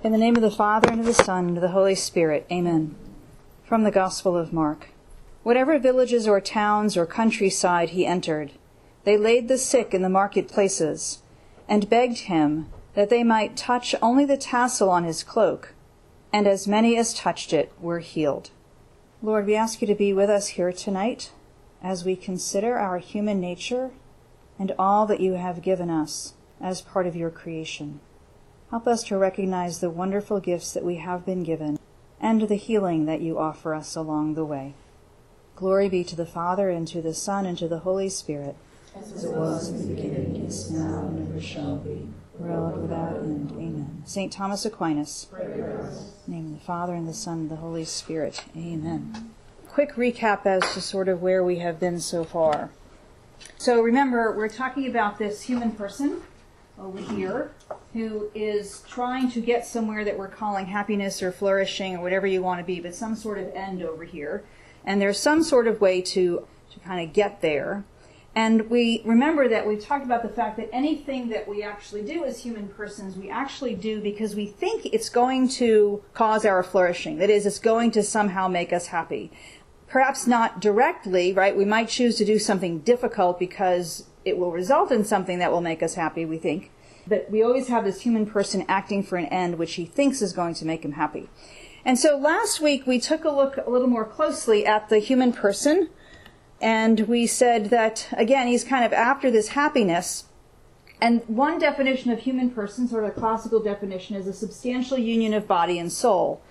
In the name of the Father, and of the Son, and of the Holy Spirit. Amen. From the Gospel of Mark. Whatever villages or towns or countryside he entered, they laid the sick in the marketplaces, and begged him that they might touch only the tassel on his cloak, and as many as touched it were healed. Lord, we ask you to be with us here tonight as we consider our human nature and all that you have given us as part of your creation. Help us to recognize the wonderful gifts that we have been given and the healing that you offer us along the way. Glory be to the Father, and to the Son, and to the Holy Spirit, as it was in the beginning, is now, and ever shall be, world without end. Amen. St. Thomas Aquinas. name of the Father, and the Son, and the Holy Spirit. Amen. Quick recap as to sort of where we have been so far. So remember, we're talking about this human person over here who is trying to get somewhere that we're calling happiness or flourishing or whatever you want to be, but some sort of end over here. And there's some sort of way to, to kind of get there. And we remember that we've talked about the fact that anything that we actually do as human persons, we actually do because we think it's going to cause our flourishing. That is, it's going to somehow make us happy. Perhaps not directly, right? We might choose to do something difficult because it will result in something that will make us happy, we think. But we always have this human person acting for an end which he thinks is going to make him happy. And so last week we took a look a little more closely at the human person, and we said that, again, he's kind of after this happiness. And one definition of human person, sort of a classical definition, is a substantial union of body and soul.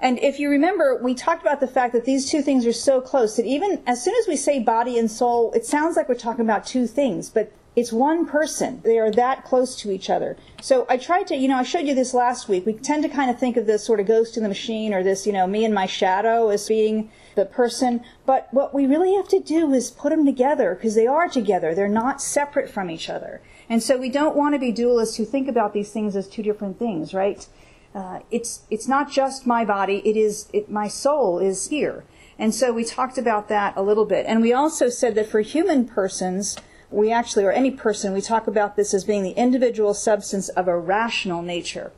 And if you remember, we talked about the fact that these two things are so close that even as soon as we say body and soul, it sounds like we're talking about two things, but it's one person. They are that close to each other. So I tried to, you know, I showed you this last week. We tend to kind of think of this sort of ghost in the machine or this, you know, me and my shadow as being the person. But what we really have to do is put them together because they are together. They're not separate from each other. And so we don't want to be dualists who think about these things as two different things, right? Uh, it's it's not just my body; it is it, my soul is here. And so we talked about that a little bit, and we also said that for human persons, we actually, or any person, we talk about this as being the individual substance of a rational nature.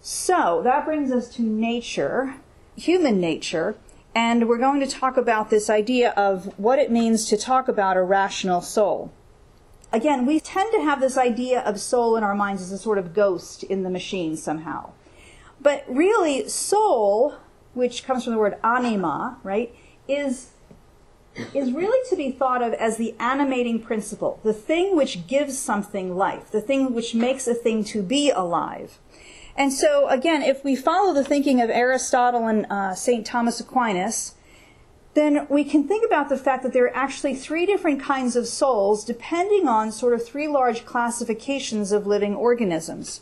So that brings us to nature, human nature, and we're going to talk about this idea of what it means to talk about a rational soul. Again, we tend to have this idea of soul in our minds as a sort of ghost in the machine somehow. But really, soul, which comes from the word anima, right, is is really to be thought of as the animating principle, the thing which gives something life, the thing which makes a thing to be alive. And so, again, if we follow the thinking of Aristotle and uh, St. Thomas Aquinas, then we can think about the fact that there are actually three different kinds of souls depending on sort of three large classifications of living organisms.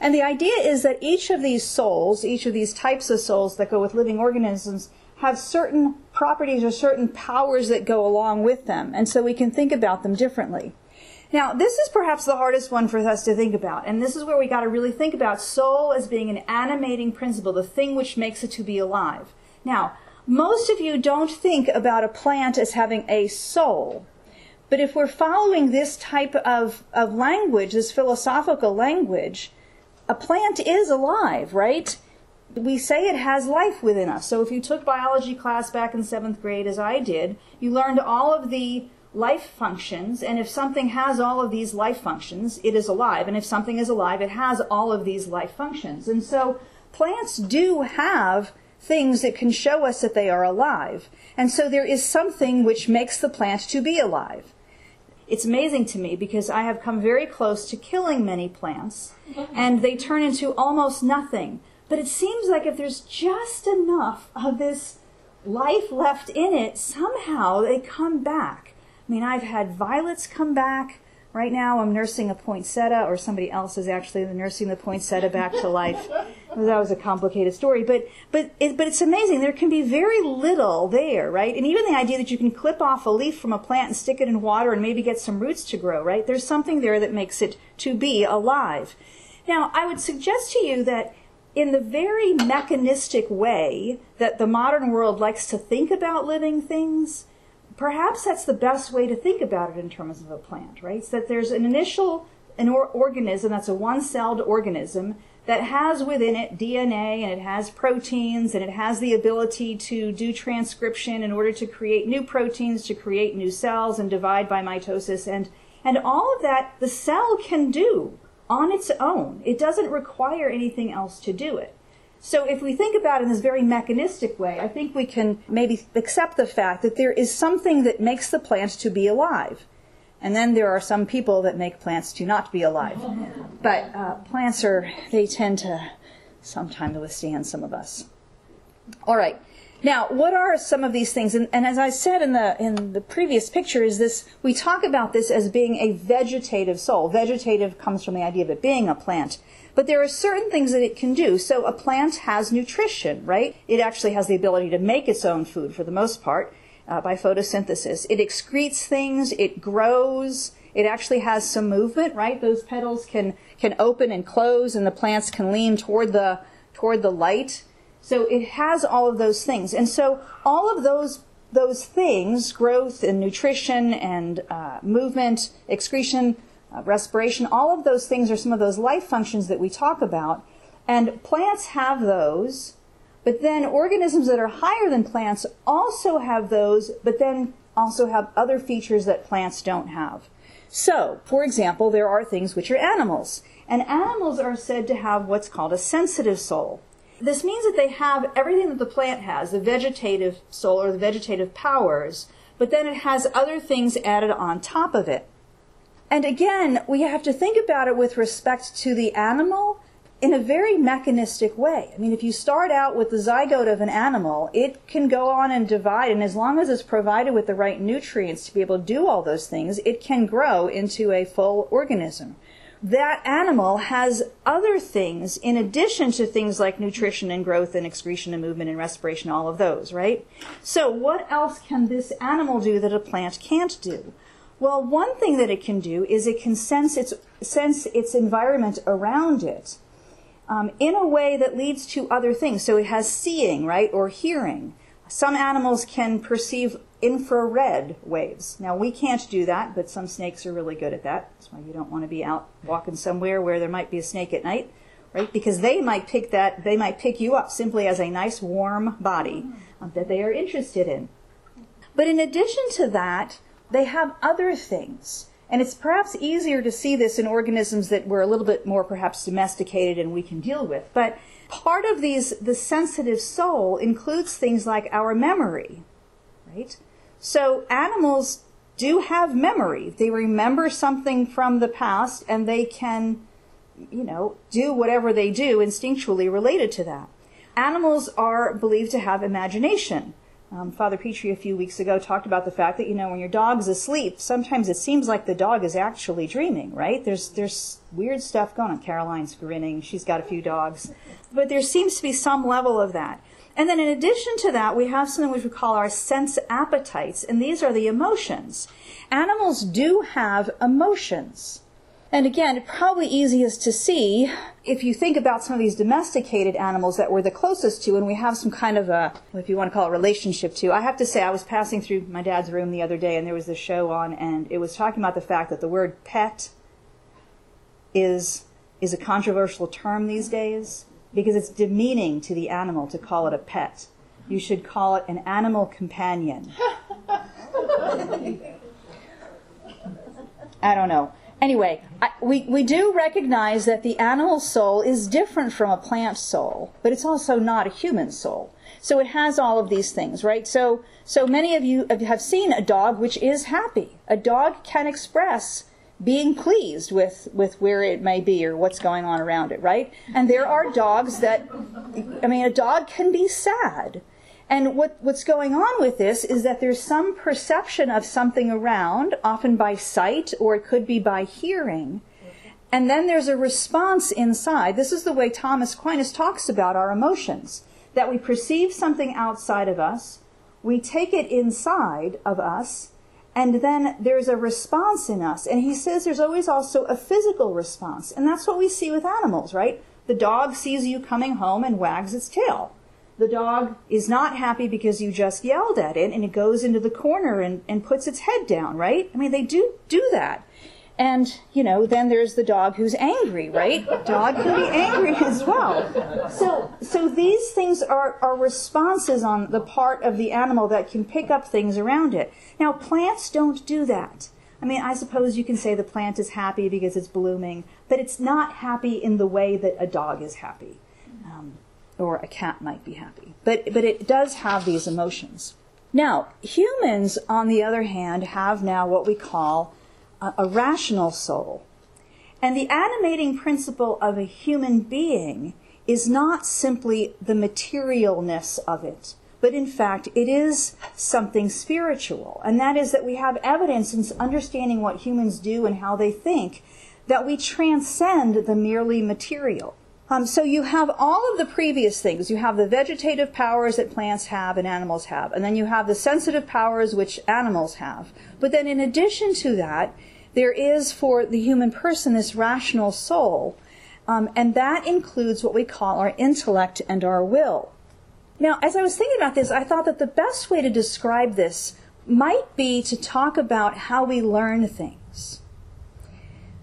And the idea is that each of these souls, each of these types of souls that go with living organisms, have certain properties or certain powers that go along with them. And so we can think about them differently. Now, this is perhaps the hardest one for us to think about. And this is where we got to really think about soul as being an animating principle, the thing which makes it to be alive. Now, most of you don't think about a plant as having a soul. But if we're following this type of, of language, this philosophical language, a plant is alive, right? We say it has life within us. So if you took biology class back in seventh grade, as I did, you learned all of the life functions, and if something has all of these life functions, it is alive. And if something is alive, it has all of these life functions. And so plants do have things that can show us that they are alive. And so there is something which makes the plant to be alive. It's amazing to me because I have come very close to killing many plants and they turn into almost nothing. But it seems like if there's just enough of this life left in it, somehow they come back. I mean, I've had violets come back. Right now, I'm nursing a poinsettia, or somebody else is actually nursing the poinsettia back to life. that was a complicated story, but but it, but it's amazing. There can be very little there, right? And even the idea that you can clip off a leaf from a plant and stick it in water and maybe get some roots to grow, right? There's something there that makes it to be alive. Now, I would suggest to you that in the very mechanistic way that the modern world likes to think about living things, perhaps that's the best way to think about it in terms of a plant, right? So that there's an initial an or- organism that's a one-celled organism that has within it DNA and it has proteins and it has the ability to do transcription in order to create new proteins, to create new cells and divide by mitosis and, and all of that the cell can do on its own. It doesn't require anything else to do it. So if we think about it in this very mechanistic way, I think we can maybe accept the fact that there is something that makes the plant to be alive. And then there are some people that make plants to not be alive. But uh, plants are, they tend to sometimes withstand some of us. All right. Now, what are some of these things? And, and, as I said in the in the previous picture, is this we talk about this as being a vegetative soul. Vegetative comes from the idea of it being a plant. But there are certain things that it can do. So a plant has nutrition, right? It actually has the ability to make its own food for the most part uh, by photosynthesis. It excretes things, it grows, it actually has some movement, right? Those petals can, can open and close and the plants can lean toward the, toward the light. So it has all of those things. And so all of those those things, growth and nutrition and uh, movement, excretion, uh, respiration, all of those things are some of those life functions that we talk about. And plants have those, but then organisms that are higher than plants also have those, but then also have other features that plants don't have. So, for example, there are things which are animals. And animals are said to have what's called a sensitive soul. This means that they have everything that the plant has, the vegetative soul or the vegetative powers, but then it has other things added on top of it. And again, we have to think about it with respect to the animal in a very mechanistic way. I mean, if you start out with the zygote of an animal, it can go on and divide, and as long as it's provided with the right nutrients to be able to do all those things, it can grow into a full organism. That animal has other things in addition to things like nutrition and growth and excretion and movement and respiration, all of those, right? So, what else can this animal do that a plant can't do? Well, one thing that it can do is it can sense its, sense its environment around it um, in a way that leads to other things. So it has seeing, right, or hearing. Some animals can perceive infrared waves. Now, we can't do that, but some snakes are really good at that. That's why you don't want to be out walking somewhere where there might be a snake at night, right? Because they might pick that, they might pick you up simply as a nice warm body um, that they are interested in. But in addition to that, they have other things. And it's perhaps easier to see this in organisms that were a little bit more perhaps domesticated and we can deal with. But part of these, the sensitive soul includes things like our memory, right? So animals do have memory. They remember something from the past and they can, you know, do whatever they do instinctually related to that. Animals are believed to have imagination. Um, Father Petrie a few weeks ago talked about the fact that you know when your dog's asleep, sometimes it seems like the dog is actually dreaming, right? There's there's weird stuff going on. Caroline's grinning; she's got a few dogs, but there seems to be some level of that. And then in addition to that, we have something which we call our sense appetites, and these are the emotions. Animals do have emotions. And again, probably easiest to see if you think about some of these domesticated animals that we're the closest to, and we have some kind of a, if you want to call it, relationship to. I have to say, I was passing through my dad's room the other day, and there was this show on, and it was talking about the fact that the word pet is is a controversial term these days because it's demeaning to the animal to call it a pet. You should call it an animal companion. I don't know. Anyway, I, we, we do recognize that the animal soul is different from a plant soul, but it's also not a human soul. So it has all of these things, right? So, so many of you have seen a dog which is happy. A dog can express being pleased with, with where it may be or what's going on around it, right? And there are dogs that, I mean, a dog can be sad. And what, what's going on with this is that there's some perception of something around, often by sight or it could be by hearing. And then there's a response inside. This is the way Thomas Aquinas talks about our emotions. That we perceive something outside of us, we take it inside of us, and then there's a response in us. And he says there's always also a physical response. And that's what we see with animals, right? The dog sees you coming home and wags its tail the dog is not happy because you just yelled at it and it goes into the corner and, and puts its head down, right? I mean, they do do that. And, you know, then there's the dog who's angry, right? Dog can be angry as well. So, so these things are, are responses on the part of the animal that can pick up things around it. Now, plants don't do that. I mean, I suppose you can say the plant is happy because it's blooming, but it's not happy in the way that a dog is happy, or a cat might be happy. But, but it does have these emotions. Now, humans, on the other hand, have now what we call a, a rational soul. And the animating principle of a human being is not simply the materialness of it, but in fact, it is something spiritual. And that is that we have evidence in understanding what humans do and how they think that we transcend the merely material. Um, so you have all of the previous things. You have the vegetative powers that plants have and animals have, and then you have the sensitive powers which animals have. But then in addition to that, there is for the human person this rational soul, um, and that includes what we call our intellect and our will. Now, as I was thinking about this, I thought that the best way to describe this might be to talk about how we learn things.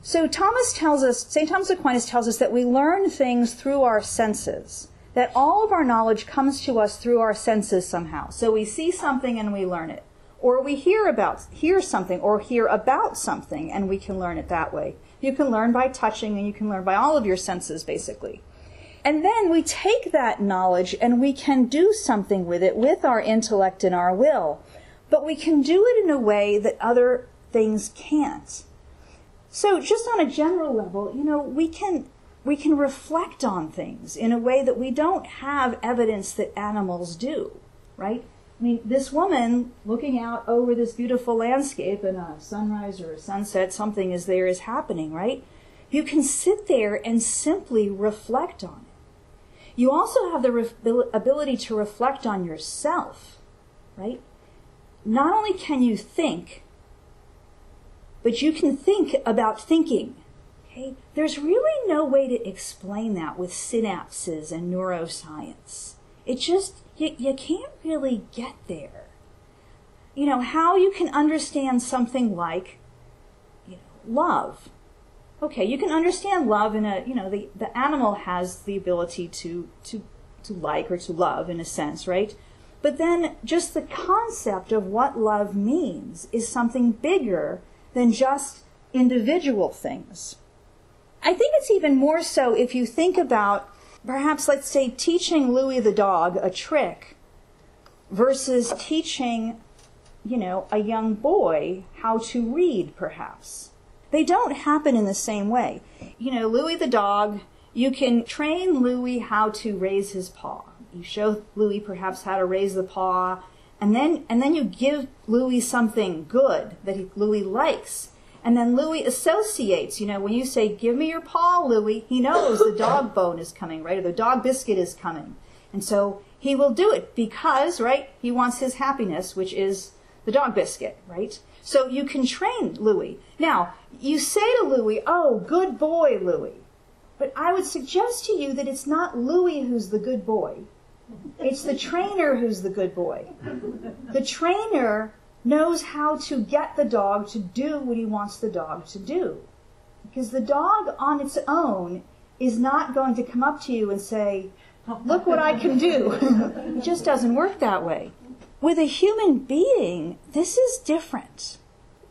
So Thomas tells us, St. Thomas Aquinas tells us that we learn things through our senses. That all of our knowledge comes to us through our senses somehow. So we see something and we learn it. Or we hear about, hear something or hear about something and we can learn it that way. You can learn by touching and you can learn by all of your senses basically. And then we take that knowledge and we can do something with it with our intellect and our will. But we can do it in a way that other things can't. So just on a general level, you know, we can we can reflect on things in a way that we don't have evidence that animals do, right? I mean, this woman looking out over this beautiful landscape and a sunrise or a sunset, something is there is happening, right? You can sit there and simply reflect on it. You also have the re- ability to reflect on yourself, right? Not only can you think, but you can think about thinking. Okay? There's really no way to explain that with synapses and neuroscience. It just, you, you can't really get there. You know, how you can understand something like, you know, love. Okay, you can understand love in a, you know, the, the animal has the ability to, to, to like or to love in a sense, right? But then just the concept of what love means is something bigger than just individual things. I think it's even more so if you think about perhaps, let's say, teaching Louis the dog a trick versus teaching, you know, a young boy how to read, perhaps. They don't happen in the same way. You know, Louis the dog, you can train Louis how to raise his paw. You show Louis perhaps how to raise the paw and then and then you give Louis something good that he, Louis likes. And then Louis associates, you know, when you say, give me your paw, Louis, he knows the dog bone is coming, right? Or the dog biscuit is coming. And so he will do it because, right, he wants his happiness, which is the dog biscuit, right? So you can train Louis. Now, you say to Louis, oh, good boy, Louis. But I would suggest to you that it's not Louis who's the good boy. It's the trainer who's the good boy. The trainer knows how to get the dog to do what he wants the dog to do. Because the dog on its own is not going to come up to you and say, Look what I can do. it just doesn't work that way. With a human being, this is different.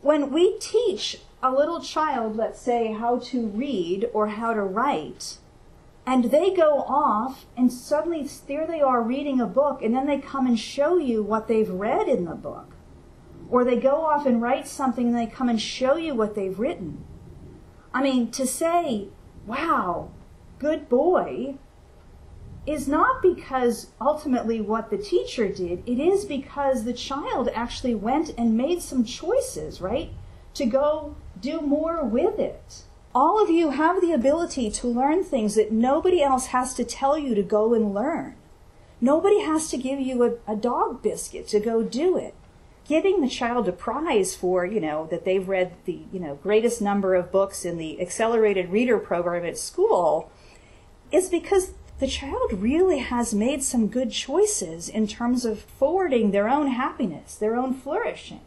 When we teach a little child, let's say, how to read or how to write, and they go off and suddenly there they are reading a book and then they come and show you what they've read in the book. Or they go off and write something and they come and show you what they've written. I mean to say wow good boy is not because ultimately what the teacher did. It is because the child actually went and made some choices right to go do more with it all of you have the ability to learn things that nobody else has to tell you to go and learn. Nobody has to give you a, a, dog biscuit to go do it. Giving the child a prize for, you know, that they've read the, you know, greatest number of books in the accelerated reader program at school is because the child really has made some good choices in terms of forwarding their own happiness, their own flourishing.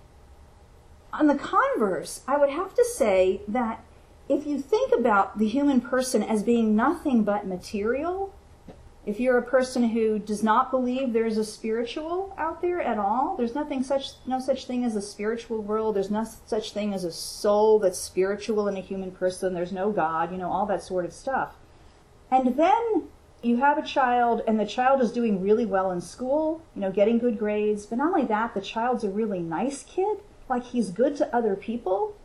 On the converse, I would have to say that if you think about the human person as being nothing but material, if you're a person who does not believe there's a spiritual out there at all, there's nothing such no such thing as a spiritual world. There's no such thing as a soul that's spiritual in a human person. There's no God, you know, all that sort of stuff. And then you have a child and the child is doing really well in school, you know, getting good grades, but not only that, the child's a really nice kid, like he's good to other people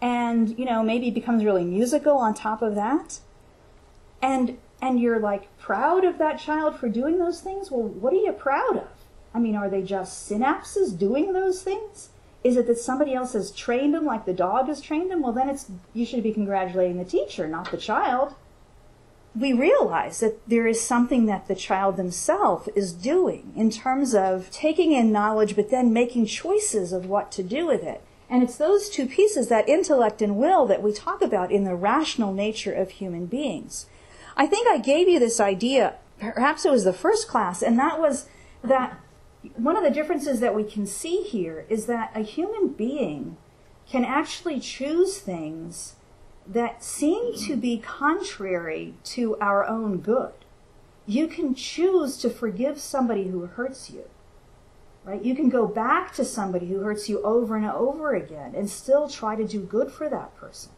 and, you know, maybe becomes really musical on top of that. And and you're like proud of that child for doing those things, well, what are you proud of? I mean, are they just synapses doing those things? Is it that somebody else has trained them like the dog has trained them? Well, then it's you should be congratulating the teacher, not the child. We realize that there is something that the child themselves is doing in terms of taking in knowledge, but then making choices of what to do with it. And it's those two pieces, that intellect and will, that we talk about in the rational nature of human beings. I think I gave you this idea, perhaps it was the first class, and that was that one of the differences that we can see here is that a human being can actually choose things that seem to be contrary to our own good. You can choose to forgive somebody who hurts you. Right? You can go back to somebody who hurts you over and over again and still try to do good for that person.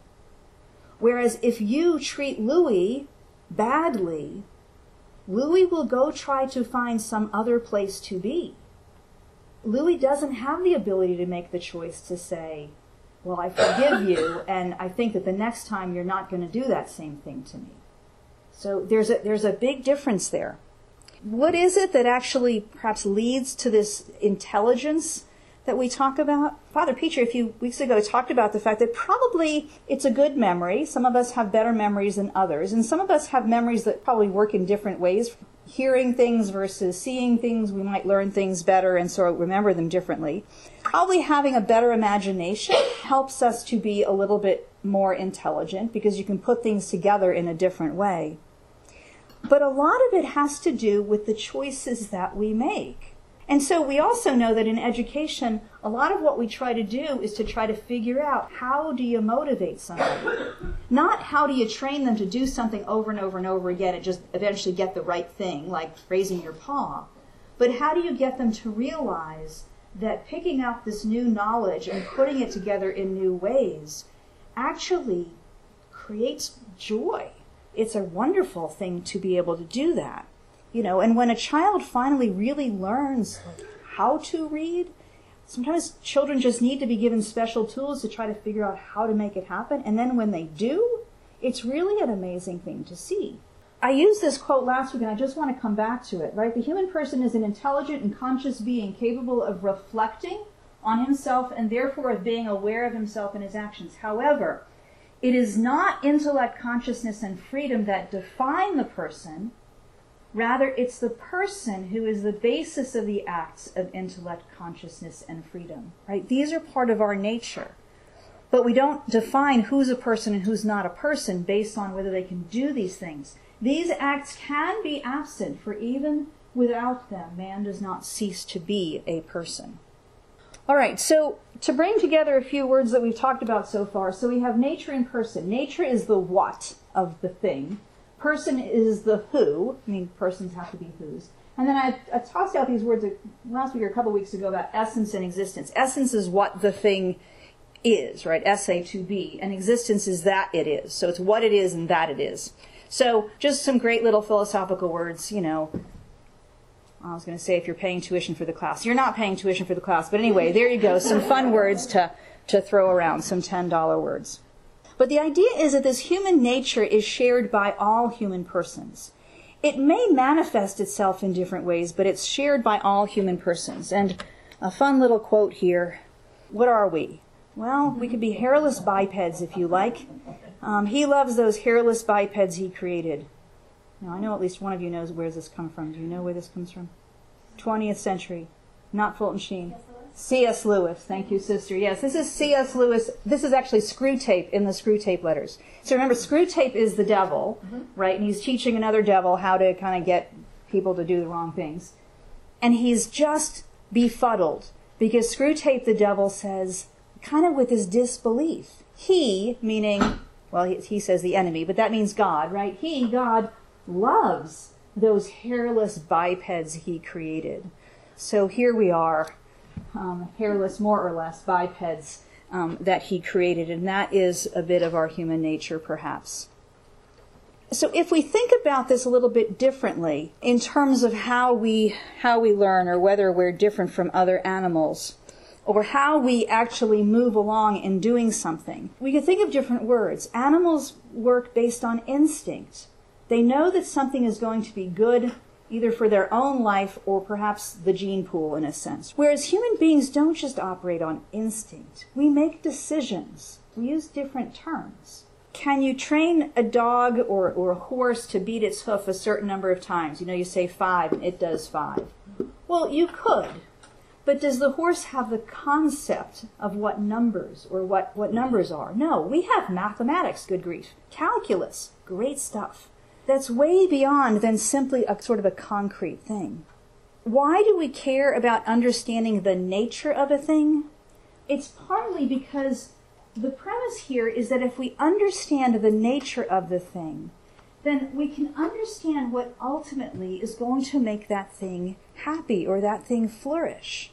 Whereas if you treat Louis badly, Louis will go try to find some other place to be. Louis doesn't have the ability to make the choice to say, Well, I forgive you, and I think that the next time you're not going to do that same thing to me. So there's a, there's a big difference there. What is it that actually perhaps leads to this intelligence that we talk about. Father Peter, a few weeks ago, talked about the fact that probably it's a good memory. Some of us have better memories than others, and some of us have memories that probably work in different ways. Hearing things versus seeing things, we might learn things better and so remember them differently. Probably having a better imagination helps us to be a little bit more intelligent because you can put things together in a different way. But a lot of it has to do with the choices that we make. And so we also know that in education, a lot of what we try to do is to try to figure out how do you motivate somebody? Not how do you train them to do something over and over and over again and just eventually get the right thing, like raising your paw. But how do you get them to realize that picking up this new knowledge and putting it together in new ways actually creates joy? It's a wonderful thing to be able to do that. You know, and when a child finally really learns like, how to read, sometimes children just need to be given special tools to try to figure out how to make it happen. And then when they do, it's really an amazing thing to see. I used this quote last week and I just want to come back to it, right? The human person is an intelligent and conscious being capable of reflecting on himself and therefore of being aware of himself and his actions. However, it is not intellect, consciousness, and freedom that define the person, Rather, it's the person who is the basis of the acts of intellect, consciousness, and freedom. Right? These are part of our nature. But we don't define who's a person and who's not a person based on whether they can do these things. These acts can be absent, for even without them, man does not cease to be a person. All right, so to bring together a few words that we've talked about so far, so we have nature and person. Nature is the what of the thing person is the who. I mean, persons have to be who's. And then I, I tossed out these words last week or a couple weeks ago about essence and existence. Essence is what the thing is, right? esse to be. And existence is that it is. So it's what it is and that it is. So just some great little philosophical words, you know. I was going to say if you're paying tuition for the class. You're not paying tuition for the class. But anyway, there you go. Some fun words to, to throw around. Some $10 words. But the idea is that this human nature is shared by all human persons. It may manifest itself in different ways, but it's shared by all human persons. And a fun little quote here. What are we? Well, we could be hairless bipeds if you like. Um, he loves those hairless bipeds he created. Now, I know at least one of you knows where this comes from. Do you know where this comes from? 20th century, not Fulton Sheen. C.S. Lewis. Thank you, sister. Yes, this is C.S. Lewis. This is actually Screwtape in the Screwtape letters. So remember, Screwtape is the devil, mm-hmm. right? And he's teaching another devil how to kind of get people to do the wrong things. And he's just befuddled because Screwtape, the devil says, kind of with this disbelief. He, meaning, well, he, he says the enemy, but that means God, right? He, God, loves those hairless bipeds he created. So here we are, um, hairless, more or less, bipeds um, that he created, and that is a bit of our human nature, perhaps. So if we think about this a little bit differently in terms of how we how we learn or whether we're different from other animals or how we actually move along in doing something, we could think of different words. Animals work based on instinct. They know that something is going to be good either for their own life or perhaps the gene pool in a sense. Whereas human beings don't just operate on instinct. We make decisions. We use different terms. Can you train a dog or, or a horse to beat its hoof a certain number of times? You know, you say five, it does five. Well, you could. But does the horse have the concept of what numbers or what, what numbers are? No, we have mathematics, good grief. Calculus, great stuff that's way beyond than simply a sort of a concrete thing. Why do we care about understanding the nature of a thing? It's partly because the premise here is that if we understand the nature of the thing, then we can understand what ultimately is going to make that thing happy or that thing flourish.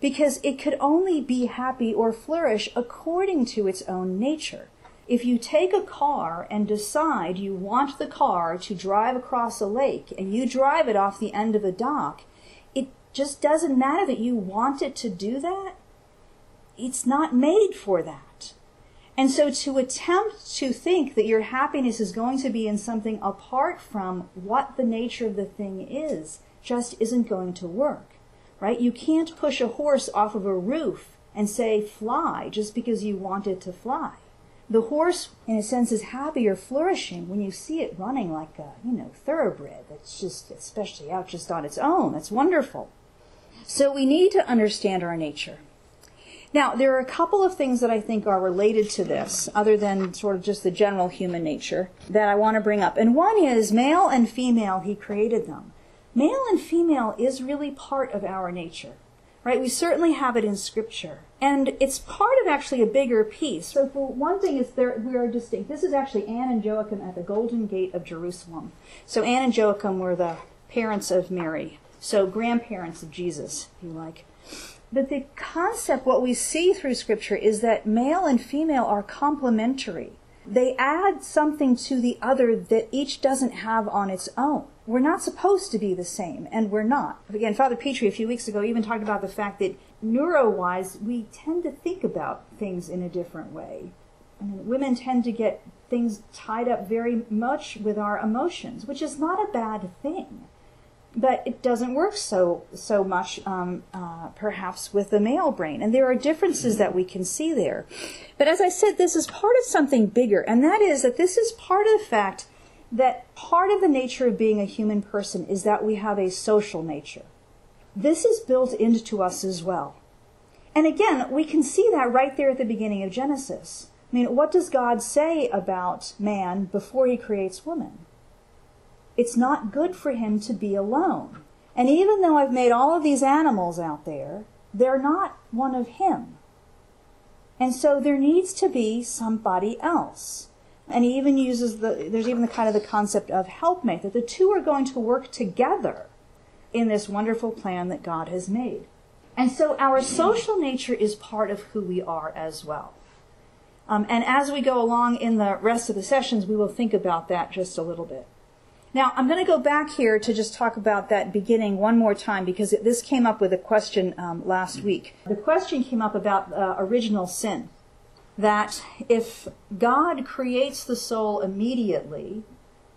Because it could only be happy or flourish according to its own nature. If you take a car and decide you want the car to drive across a lake and you drive it off the end of a dock, it just doesn't matter that you want it to do that. It's not made for that. And so to attempt to think that your happiness is going to be in something apart from what the nature of the thing is just isn't going to work, right? You can't push a horse off of a roof and say fly just because you want it to fly. The horse, in a sense, is happy or flourishing when you see it running like a, you know, thoroughbred that's just, especially out just on its own. That's wonderful. So we need to understand our nature. Now, there are a couple of things that I think are related to this, other than sort of just the general human nature, that I want to bring up. And one is male and female, he created them. Male and female is really part of our nature right? We certainly have it in Scripture. And it's part of actually a bigger piece. So, for one thing, is there we are distinct. This is actually Anne and Joachim at the Golden Gate of Jerusalem. So, Anne and Joachim were the parents of Mary, so grandparents of Jesus, if you like. But the concept, what we see through Scripture, is that male and female are complementary. They add something to the other that each doesn't have on its own we're not supposed to be the same, and we're not. Again, Father Petrie a few weeks ago even talked about the fact that neuro-wise, we tend to think about things in a different way. I mean, women tend to get things tied up very much with our emotions, which is not a bad thing. But it doesn't work so so much, um, uh, perhaps, with the male brain, and there are differences that we can see there. But as I said, this is part of something bigger, and that is that this is part of the fact that part of the nature of being a human person is that we have a social nature. This is built into us as well. And again, we can see that right there at the beginning of Genesis. I mean, what does God say about man before he creates woman? It's not good for him to be alone. And even though I've made all of these animals out there, they're not one of him. And so there needs to be somebody else. And he even uses the, there's even the kind of the concept of helpmate, that the two are going to work together in this wonderful plan that God has made. And so our social nature is part of who we are as well. Um, and as we go along in the rest of the sessions, we will think about that just a little bit. Now, I'm going to go back here to just talk about that beginning one more time because it, this came up with a question um, last week. The question came up about uh, original sin that if God creates the soul immediately,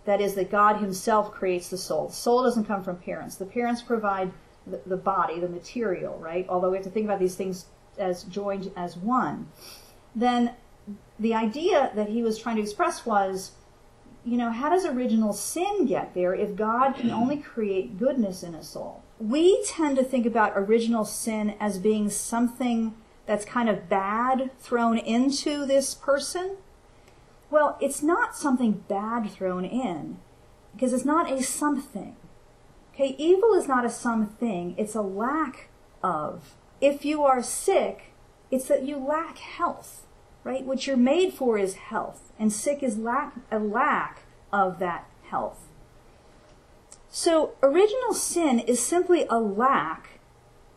that is, that God Himself creates the soul. The soul doesn't come from parents. The parents provide the, the body, the material, right? Although we have to think about these things as joined as one. Then the idea that he was trying to express was, you know, how does original sin get there if God can only create goodness in a soul? We tend to think about original sin as being something that's kind of bad thrown into this person, well, it's not something bad thrown in because it's not a something. Okay, evil is not a something, it's a lack of. If you are sick, It's that you lack health, right? What you're made for is health, and sick is lack a lack of that health. So original sin is simply a lack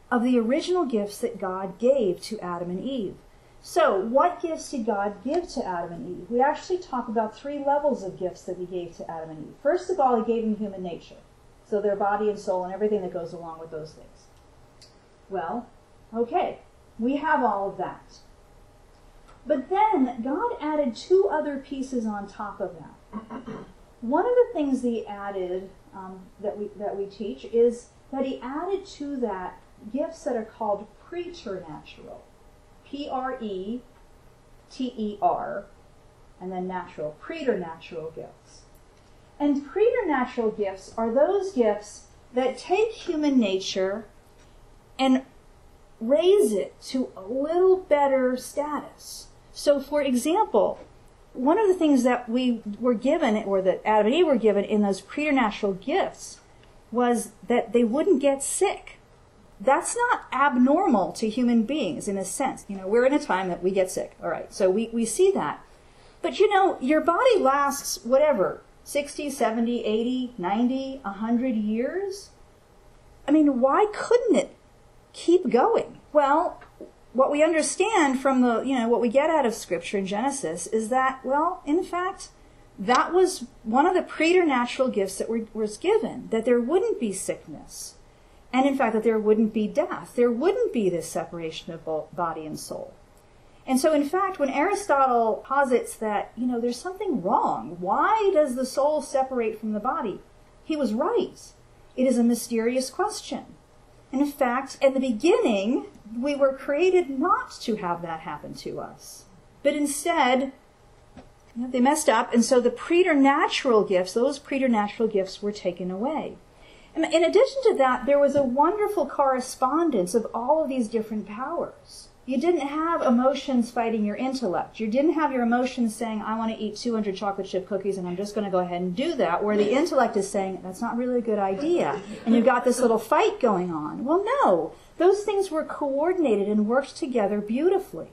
of the original gifts that God gave to Adam and Eve. So, what gifts did God give to Adam and Eve? We actually talk about three levels of gifts that He gave to Adam and Eve. First of all, He gave them human nature. So, their body and soul and everything that goes along with those things. Well, okay, we have all of that. But then God added two other pieces on top of that. One of the things that He added um, that we that we teach is that He added to that gifts that are called preternatural. P R E T E R, and then natural, preternatural gifts. And preternatural gifts are those gifts that take human nature and raise it to a little better status. So, for example, one of the things that we were given, or that Adam and Eve were given in those preternatural gifts, was that they wouldn't get sick that's not abnormal to human beings in a sense. You know, we're in a time that we get sick. All right. So we, we see that. But you know, your body lasts whatever, 60, 70, 80, 90, 100 years. I mean, why couldn't it keep going? Well, what we understand from the, you know, what we get out of scripture in Genesis is that, well, in fact, that was one of the preternatural gifts that were, was given, that there wouldn't be sickness and in fact that there wouldn't be death. There wouldn't be this separation of body and soul. And so, in fact, when Aristotle posits that, you know, there's something wrong, why does the soul separate from the body? He was right. It is a mysterious question. And in fact, in the beginning, we were created not to have that happen to us. But instead, you know, they messed up, and so the preternatural gifts, those preternatural gifts were taken away. And in addition to that, there was a wonderful correspondence of all of these different powers. You didn't have emotions fighting your intellect. You didn't have your emotions saying, I want to eat 200 chocolate chip cookies and I'm just going to go ahead and do that, where the intellect is saying, that's not really a good idea. And you've got this little fight going on. Well, no. Those things were coordinated and worked together beautifully.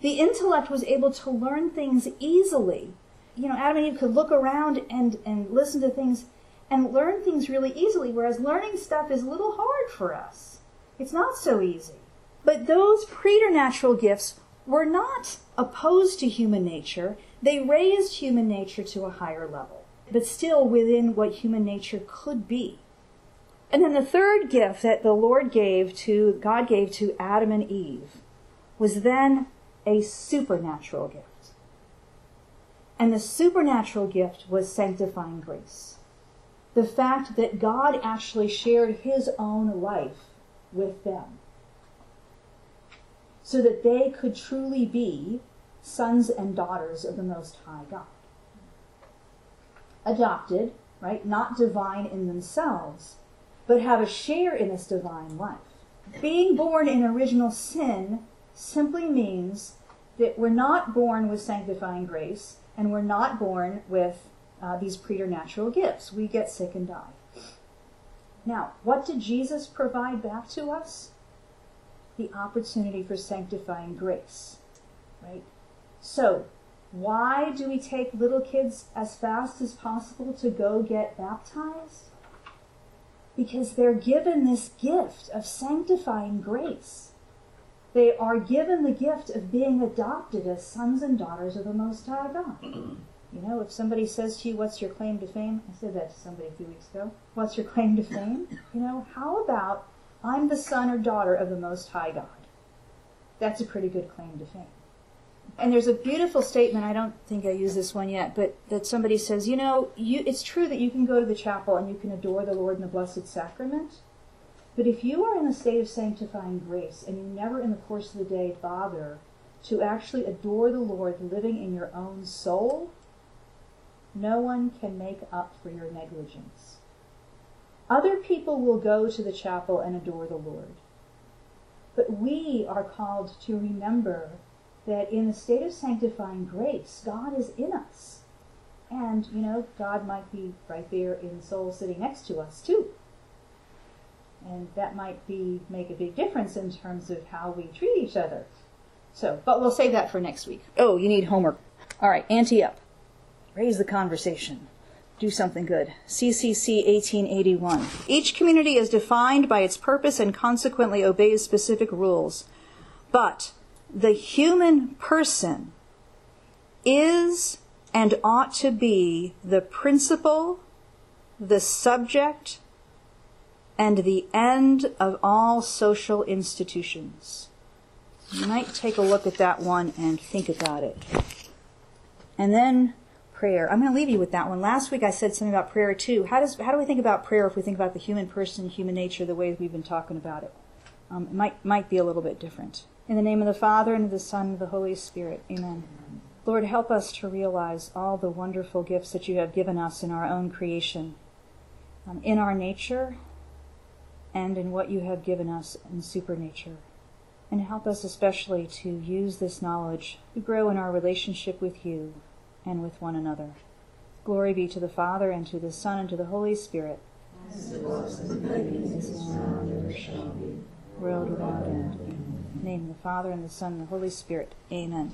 The intellect was able to learn things easily. You know, Adam and Eve could look around and, and listen to things and learn things really easily, whereas learning stuff is a little hard for us. It's not so easy. But those preternatural gifts were not opposed to human nature. They raised human nature to a higher level, but still within what human nature could be. And then the third gift that the Lord gave to, God gave to Adam and Eve was then a supernatural gift. And the supernatural gift was sanctifying grace the fact that God actually shared his own life with them so that they could truly be sons and daughters of the Most High God. Adopted, right? Not divine in themselves, but have a share in this divine life. Being born in original sin simply means that we're not born with sanctifying grace and we're not born with uh, these preternatural gifts. We get sick and die. Now, what did Jesus provide back to us? The opportunity for sanctifying grace, right? So, why do we take little kids as fast as possible to go get baptized? Because they're given this gift of sanctifying grace. They are given the gift of being adopted as sons and daughters of the Most High God. You know, if somebody says to you, What's your claim to fame? I said that to somebody a few weeks ago. What's your claim to fame? You know, how about I'm the son or daughter of the Most High God? That's a pretty good claim to fame. And there's a beautiful statement, I don't think I use this one yet, but that somebody says, you know, you, it's true that you can go to the chapel and you can adore the Lord in the Blessed Sacrament, but if you are in a state of sanctifying grace and you never in the course of the day bother to actually adore the Lord living in your own soul, no one can make up for your negligence. Other people will go to the chapel and adore the Lord. But we are called to remember that in the state of sanctifying grace, God is in us. And, you know, God might be right there in soul sitting next to us, too. And that might be make a big difference in terms of how we treat each other. So, but we'll save that for next week. Oh, you need homework. All right, ante up. Raise the conversation. Do something good. CCC 1881. Each community is defined by its purpose and consequently obeys specific rules. But the human person is and ought to be the principle, the subject, and the end of all social institutions. You might take a look at that one and think about it. And then prayer. I'm going to leave you with that one. Last week I said something about prayer too. How does how do we think about prayer if we think about the human person, human nature, the way we've been talking about it? Um, it might might be a little bit different. In the name of the Father and of the Son and of the Holy Spirit. Amen. Lord, help us to realize all the wonderful gifts that you have given us in our own creation, um, in our nature, and in what you have given us in supernature. And help us especially to use this knowledge to grow in our relationship with you and with one another. Glory be to the Father, and to the Son, and to the Holy Spirit. World without end. Name the Father, and the Son, and the Holy Spirit. Amen.